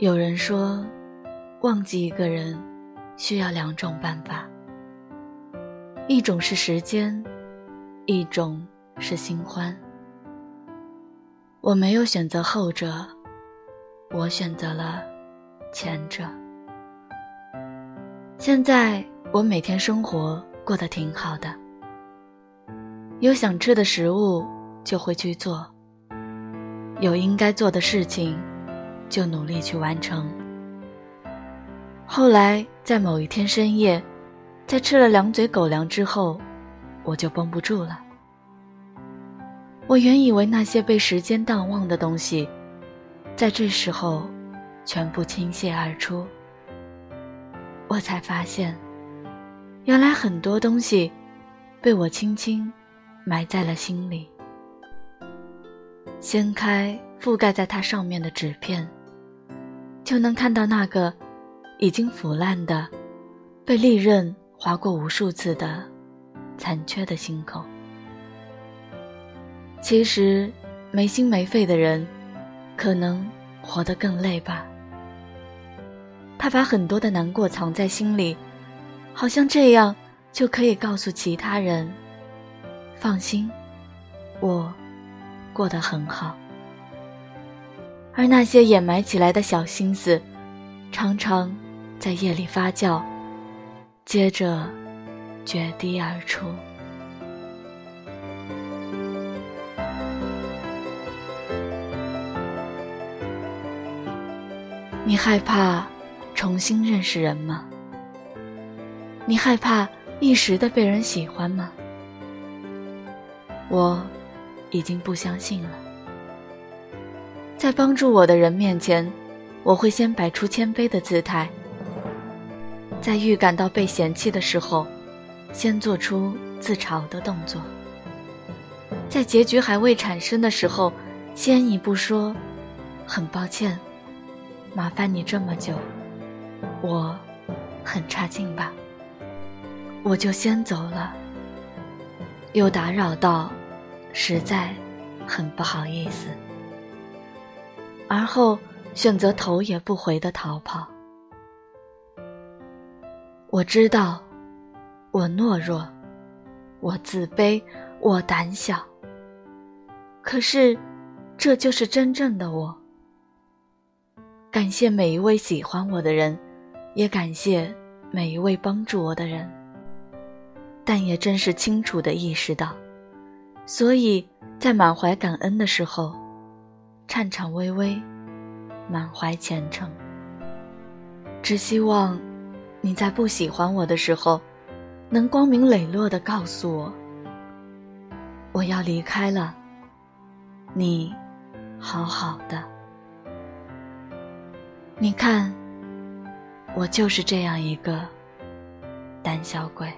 有人说，忘记一个人需要两种办法，一种是时间，一种是新欢。我没有选择后者，我选择了前者。现在我每天生活过得挺好的，有想吃的食物就会去做，有应该做的事情。就努力去完成。后来，在某一天深夜，在吃了两嘴狗粮之后，我就绷不住了。我原以为那些被时间淡忘的东西，在这时候全部倾泻而出。我才发现，原来很多东西被我轻轻埋在了心里。掀开覆盖在它上面的纸片。就能看到那个已经腐烂的、被利刃划过无数次的残缺的心口。其实，没心没肺的人，可能活得更累吧。他把很多的难过藏在心里，好像这样就可以告诉其他人：“放心，我过得很好。”而那些掩埋起来的小心思，常常在夜里发酵，接着决堤而出。你害怕重新认识人吗？你害怕一时的被人喜欢吗？我已经不相信了。在帮助我的人面前，我会先摆出谦卑的姿态；在预感到被嫌弃的时候，先做出自嘲的动作；在结局还未产生的时候，先一步说：“很抱歉，麻烦你这么久，我很差劲吧？”我就先走了，又打扰到，实在很不好意思。而后选择头也不回的逃跑。我知道，我懦弱，我自卑，我胆小。可是，这就是真正的我。感谢每一位喜欢我的人，也感谢每一位帮助我的人。但也真是清楚的意识到，所以在满怀感恩的时候。颤颤巍巍，满怀虔诚。只希望你在不喜欢我的时候，能光明磊落的告诉我，我要离开了。你，好好的。你看，我就是这样一个胆小鬼。